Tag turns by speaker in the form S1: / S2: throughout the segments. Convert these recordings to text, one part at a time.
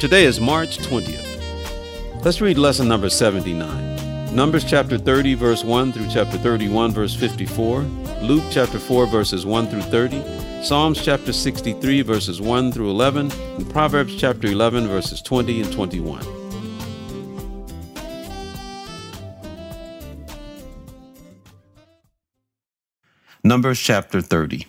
S1: Today is March 20th. Let's read lesson number 79. Numbers chapter 30, verse 1 through chapter 31, verse 54. Luke chapter 4, verses 1 through 30. Psalms chapter 63, verses 1 through 11. And Proverbs chapter 11, verses 20 and 21. Numbers chapter 30.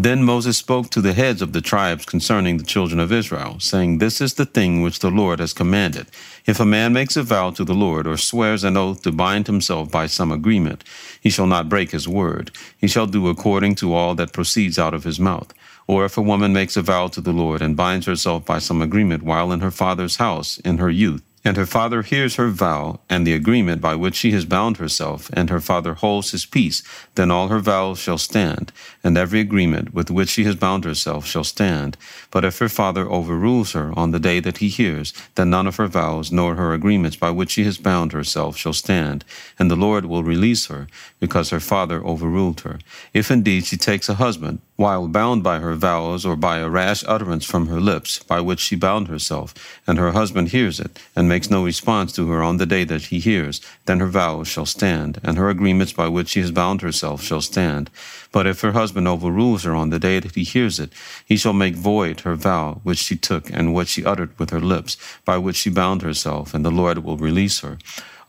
S1: Then Moses spoke to the heads of the tribes concerning the children of Israel, saying, This is the thing which the Lord has commanded. If a man makes a vow to the Lord, or swears an oath to bind himself by some agreement, he shall not break his word. He shall do according to all that proceeds out of his mouth. Or if a woman makes a vow to the Lord, and binds herself by some agreement while in her father's house in her youth, and her father hears her vow and the agreement by which she has bound herself, and her father holds his peace, then all her vows shall stand, and every agreement with which she has bound herself shall stand. But if her father overrules her on the day that he hears, then none of her vows nor her agreements by which she has bound herself shall stand, and the Lord will release her, because her father overruled her. If indeed she takes a husband, while bound by her vows or by a rash utterance from her lips, by which she bound herself, and her husband hears it, and makes no response to her on the day that he hears, then her vows shall stand, and her agreements by which she has bound herself shall stand. But if her husband overrules her on the day that he hears it, he shall make void her vow which she took and what she uttered with her lips, by which she bound herself, and the Lord will release her.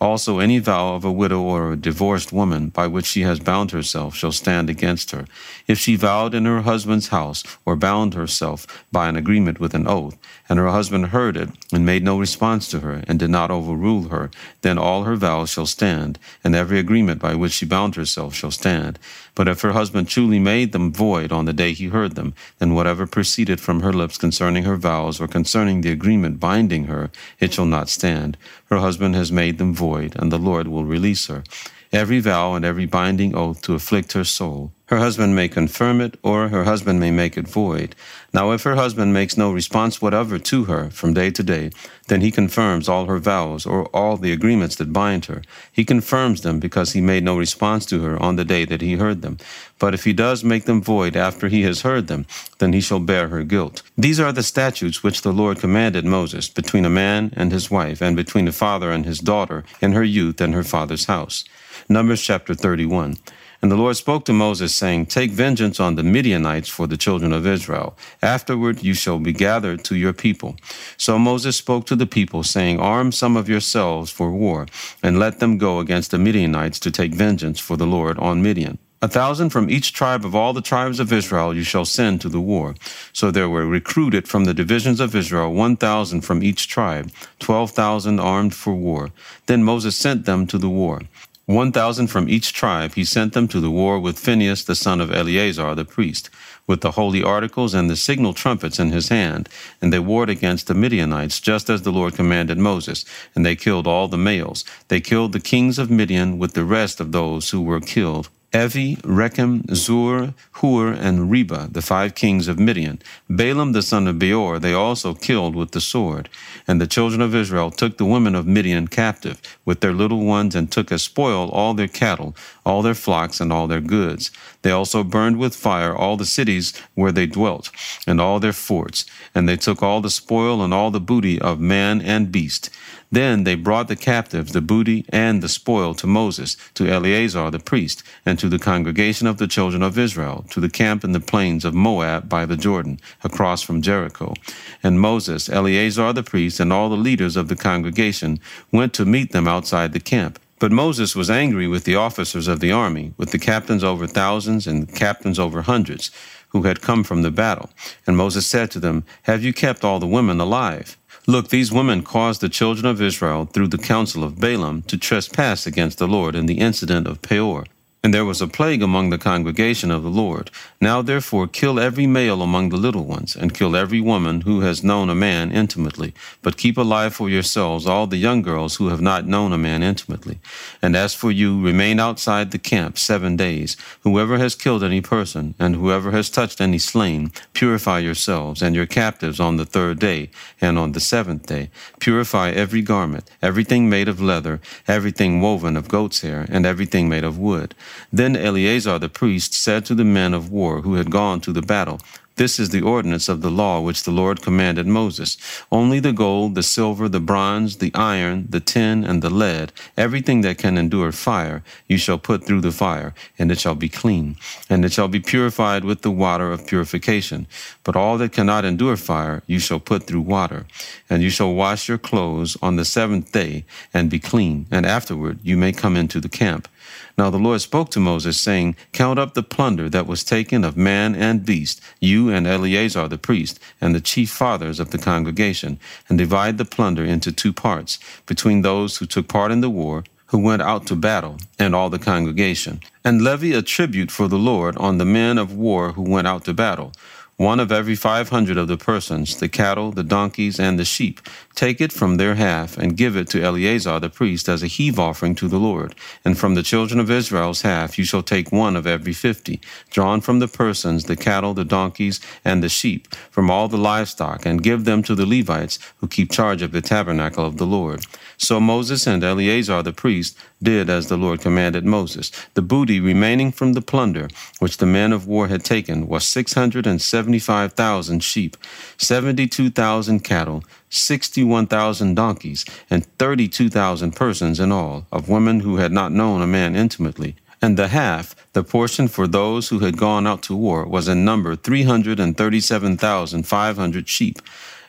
S1: Also, any vow of a widow or a divorced woman by which she has bound herself shall stand against her. If she vowed in her husband's house or bound herself by an agreement with an oath, and her husband heard it and made no response to her and did not overrule her, then all her vows shall stand, and every agreement by which she bound herself shall stand. But if her husband truly made them void on the day he heard them, then whatever proceeded from her lips concerning her vows or concerning the agreement binding her, it shall not stand. Her husband has made them void and the Lord will release her. Every vow and every binding oath to afflict her soul. Her husband may confirm it, or her husband may make it void. Now, if her husband makes no response whatever to her from day to day, then he confirms all her vows or all the agreements that bind her. He confirms them because he made no response to her on the day that he heard them. But if he does make them void after he has heard them, then he shall bear her guilt. These are the statutes which the Lord commanded Moses between a man and his wife, and between a father and his daughter, in her youth and her father's house. Numbers chapter 31. And the Lord spoke to Moses, saying, Take vengeance on the Midianites for the children of Israel. Afterward you shall be gathered to your people. So Moses spoke to the people, saying, Arm some of yourselves for war, and let them go against the Midianites to take vengeance for the Lord on Midian. A thousand from each tribe of all the tribes of Israel you shall send to the war. So there were recruited from the divisions of Israel one thousand from each tribe, twelve thousand armed for war. Then Moses sent them to the war. One thousand from each tribe he sent them to the war with Phinehas the son of Eleazar the priest, with the holy articles and the signal trumpets in his hand. And they warred against the Midianites, just as the Lord commanded Moses, and they killed all the males. They killed the kings of Midian with the rest of those who were killed Evi, Rekem, Zur, Hur, and Reba, the five kings of Midian. Balaam the son of Beor they also killed with the sword. And the children of Israel took the women of Midian captive, with their little ones, and took as spoil all their cattle, all their flocks, and all their goods. They also burned with fire all the cities where they dwelt, and all their forts. And they took all the spoil and all the booty of man and beast. Then they brought the captives, the booty, and the spoil to Moses, to Eleazar the priest, and to the congregation of the children of Israel, to the camp in the plains of Moab by the Jordan, across from Jericho. And Moses, Eleazar the priest, and all the leaders of the congregation went to meet them outside the camp. But Moses was angry with the officers of the army, with the captains over thousands and captains over hundreds, who had come from the battle. And Moses said to them, Have you kept all the women alive? Look, these women caused the children of Israel, through the counsel of Balaam, to trespass against the Lord in the incident of Peor. And there was a plague among the congregation of the Lord. Now therefore kill every male among the little ones, and kill every woman who has known a man intimately. But keep alive for yourselves all the young girls who have not known a man intimately. And as for you, remain outside the camp seven days. Whoever has killed any person, and whoever has touched any slain, purify yourselves and your captives on the third day, and on the seventh day. Purify every garment, everything made of leather, everything woven of goat's hair, and everything made of wood. Then Eleazar the priest said to the men of war who had gone to the battle, this is the ordinance of the law which the Lord commanded Moses. Only the gold, the silver, the bronze, the iron, the tin, and the lead, everything that can endure fire, you shall put through the fire, and it shall be clean, and it shall be purified with the water of purification. But all that cannot endure fire, you shall put through water. And you shall wash your clothes on the seventh day, and be clean, and afterward you may come into the camp. Now the Lord spoke to Moses, saying, Count up the plunder that was taken of man and beast, you and Eleazar the priest, and the chief fathers of the congregation, and divide the plunder into two parts, between those who took part in the war, who went out to battle, and all the congregation. And levy a tribute for the Lord on the men of war who went out to battle one of every five hundred of the persons, the cattle, the donkeys, and the sheep, take it from their half and give it to Eleazar the priest as a heave offering to the Lord. And from the children of Israel's half you shall take one of every fifty, drawn from the persons, the cattle, the donkeys, and the sheep, from all the livestock, and give them to the Levites who keep charge of the tabernacle of the Lord. So Moses and Eleazar the priest did as the Lord commanded Moses. The booty remaining from the plunder, which the men of war had taken, was six hundred and seventy 75,000 sheep, 72,000 cattle, 61,000 donkeys, and 32,000 persons in all, of women who had not known a man intimately. And the half, the portion for those who had gone out to war, was in number 337,500 sheep,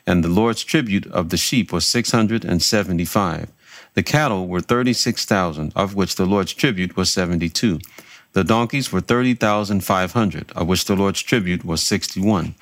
S1: and the Lord's tribute of the sheep was 675. The cattle were 36,000, of which the Lord's tribute was 72. The donkeys were 30,500, of which the Lord's tribute was 61.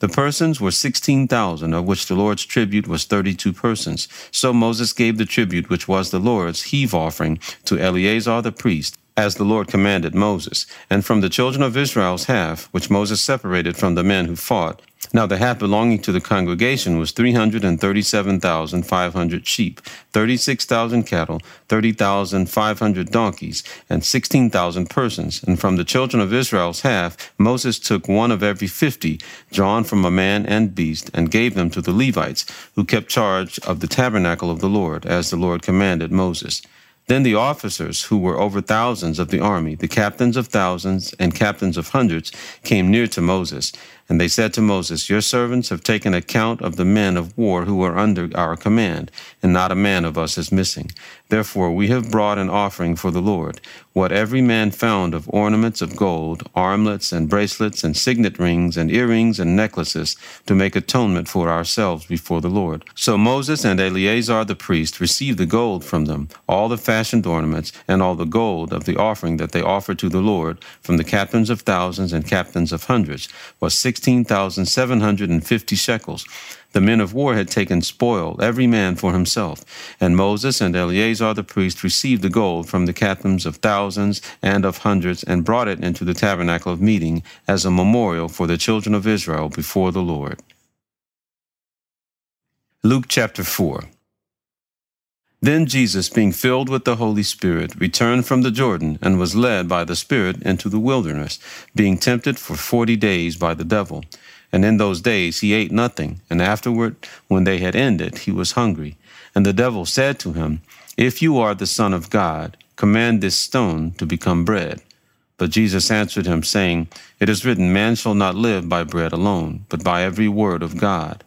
S1: The persons were 16,000, of which the Lord's tribute was 32 persons. So Moses gave the tribute which was the Lord's heave offering to Eleazar the priest, as the Lord commanded Moses. And from the children of Israel's half, which Moses separated from the men who fought, now the half belonging to the congregation was 337,500 sheep, 36,000 cattle, 30,500 donkeys, and 16,000 persons. And from the children of Israel's half, Moses took one of every fifty, drawn from a man and beast, and gave them to the Levites, who kept charge of the tabernacle of the Lord, as the Lord commanded Moses. Then the officers, who were over thousands of the army, the captains of thousands and captains of hundreds, came near to Moses. And they said to Moses, Your servants have taken account of the men of war who are under our command, and not a man of us is missing. Therefore we have brought an offering for the Lord, what every man found of ornaments of gold, armlets and bracelets and signet rings and earrings and necklaces, to make atonement for ourselves before the Lord. So Moses and Eleazar the priest received the gold from them, all the fashioned ornaments, and all the gold of the offering that they offered to the Lord, from the captains of thousands and captains of hundreds, was six 16,750 shekels. The men of war had taken spoil, every man for himself. And Moses and Eleazar the priest received the gold from the captains of thousands and of hundreds, and brought it into the tabernacle of meeting as a memorial for the children of Israel before the Lord. Luke chapter 4 Then Jesus, being filled with the Holy Spirit, returned from the Jordan, and was led by the Spirit into the wilderness, being tempted for forty days by the devil. And in those days he ate nothing, and afterward, when they had ended, he was hungry. And the devil said to him, If you are the Son of God, command this stone to become bread. But Jesus answered him, saying, It is written, Man shall not live by bread alone, but by every word of God.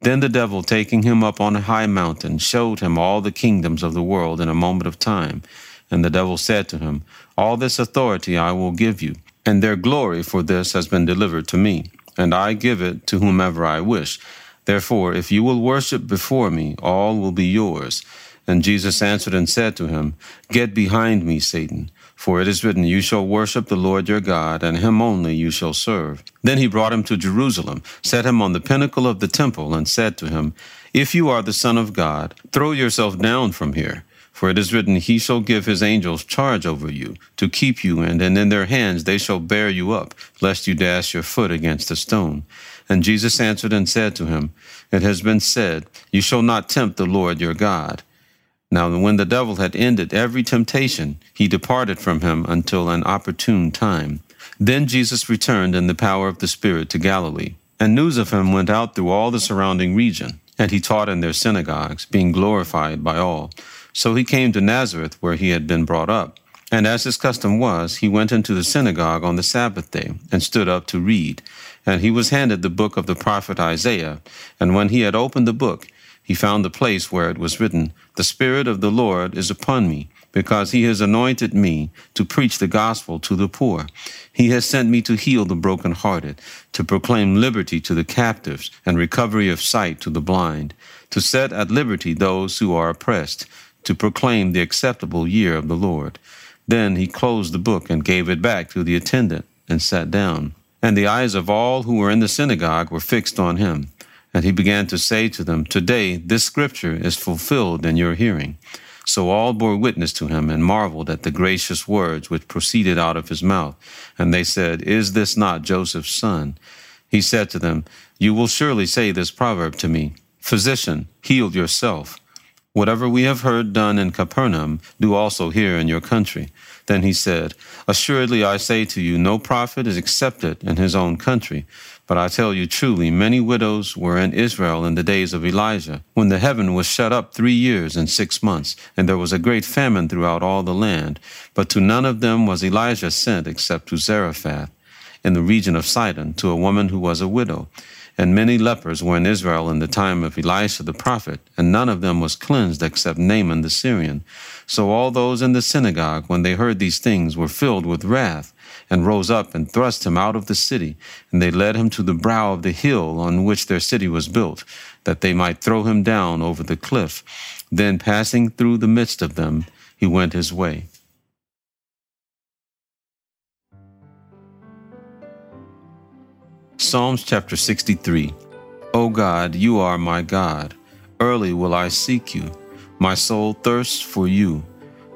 S1: Then the devil, taking him up on a high mountain, showed him all the kingdoms of the world in a moment of time. And the devil said to him, All this authority I will give you, and their glory for this has been delivered to me, and I give it to whomever I wish. Therefore, if you will worship before me, all will be yours. And Jesus answered and said to him, Get behind me, Satan. For it is written, You shall worship the Lord your God, and him only you shall serve. Then he brought him to Jerusalem, set him on the pinnacle of the temple, and said to him, If you are the Son of God, throw yourself down from here. For it is written, He shall give his angels charge over you, to keep you, and, and in their hands they shall bear you up, lest you dash your foot against a stone. And Jesus answered and said to him, It has been said, You shall not tempt the Lord your God. Now, when the devil had ended every temptation, he departed from him until an opportune time. Then Jesus returned in the power of the Spirit to Galilee, and news of him went out through all the surrounding region, and he taught in their synagogues, being glorified by all. So he came to Nazareth, where he had been brought up. And as his custom was, he went into the synagogue on the Sabbath day, and stood up to read. And he was handed the book of the prophet Isaiah. And when he had opened the book, he found the place where it was written, The Spirit of the Lord is upon me, because he has anointed me to preach the gospel to the poor. He has sent me to heal the brokenhearted, to proclaim liberty to the captives, and recovery of sight to the blind, to set at liberty those who are oppressed, to proclaim the acceptable year of the Lord. Then he closed the book and gave it back to the attendant and sat down. And the eyes of all who were in the synagogue were fixed on him. And he began to say to them, Today this scripture is fulfilled in your hearing. So all bore witness to him and marveled at the gracious words which proceeded out of his mouth. And they said, Is this not Joseph's son? He said to them, You will surely say this proverb to me, Physician, heal yourself. Whatever we have heard done in Capernaum, do also here in your country. Then he said, Assuredly I say to you, no prophet is accepted in his own country. But I tell you truly, many widows were in Israel in the days of Elijah, when the heaven was shut up three years and six months, and there was a great famine throughout all the land. But to none of them was Elijah sent except to Zarephath, in the region of Sidon, to a woman who was a widow. And many lepers were in Israel in the time of Elisha the prophet, and none of them was cleansed except Naaman the Syrian. So all those in the synagogue, when they heard these things, were filled with wrath and rose up and thrust him out of the city. And they led him to the brow of the hill on which their city was built, that they might throw him down over the cliff. Then, passing through the midst of them, he went his way. Psalms chapter 63 O God, you are my God. Early will I seek you. My soul thirsts for you.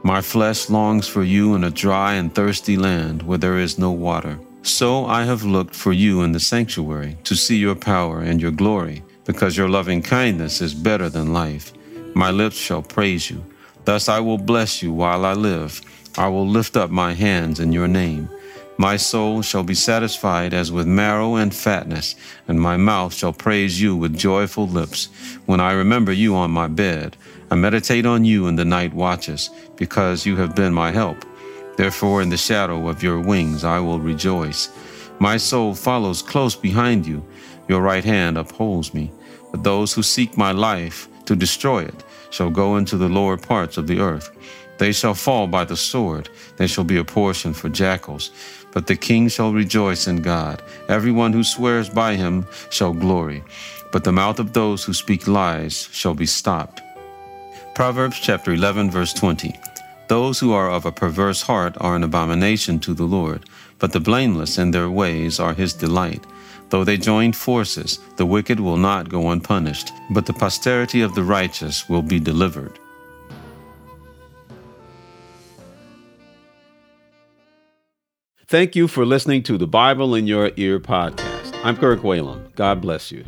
S1: My flesh longs for you in a dry and thirsty land where there is no water. So I have looked for you in the sanctuary to see your power and your glory, because your loving kindness is better than life. My lips shall praise you. Thus I will bless you while I live. I will lift up my hands in your name. My soul shall be satisfied as with marrow and fatness, and my mouth shall praise you with joyful lips. When I remember you on my bed, I meditate on you in the night watches, because you have been my help. Therefore, in the shadow of your wings I will rejoice. My soul follows close behind you. Your right hand upholds me. But those who seek my life to destroy it shall go into the lower parts of the earth. They shall fall by the sword. They shall be a portion for jackals. But the king shall rejoice in God. Everyone who swears by him shall glory. But the mouth of those who speak lies shall be stopped. Proverbs chapter 11, verse 20. Those who are of a perverse heart are an abomination to the Lord, but the blameless in their ways are his delight. Though they join forces, the wicked will not go unpunished, but the posterity of the righteous will be delivered.
S2: Thank you for listening to the Bible in Your Ear podcast. I'm Kirk Whalum. God bless you.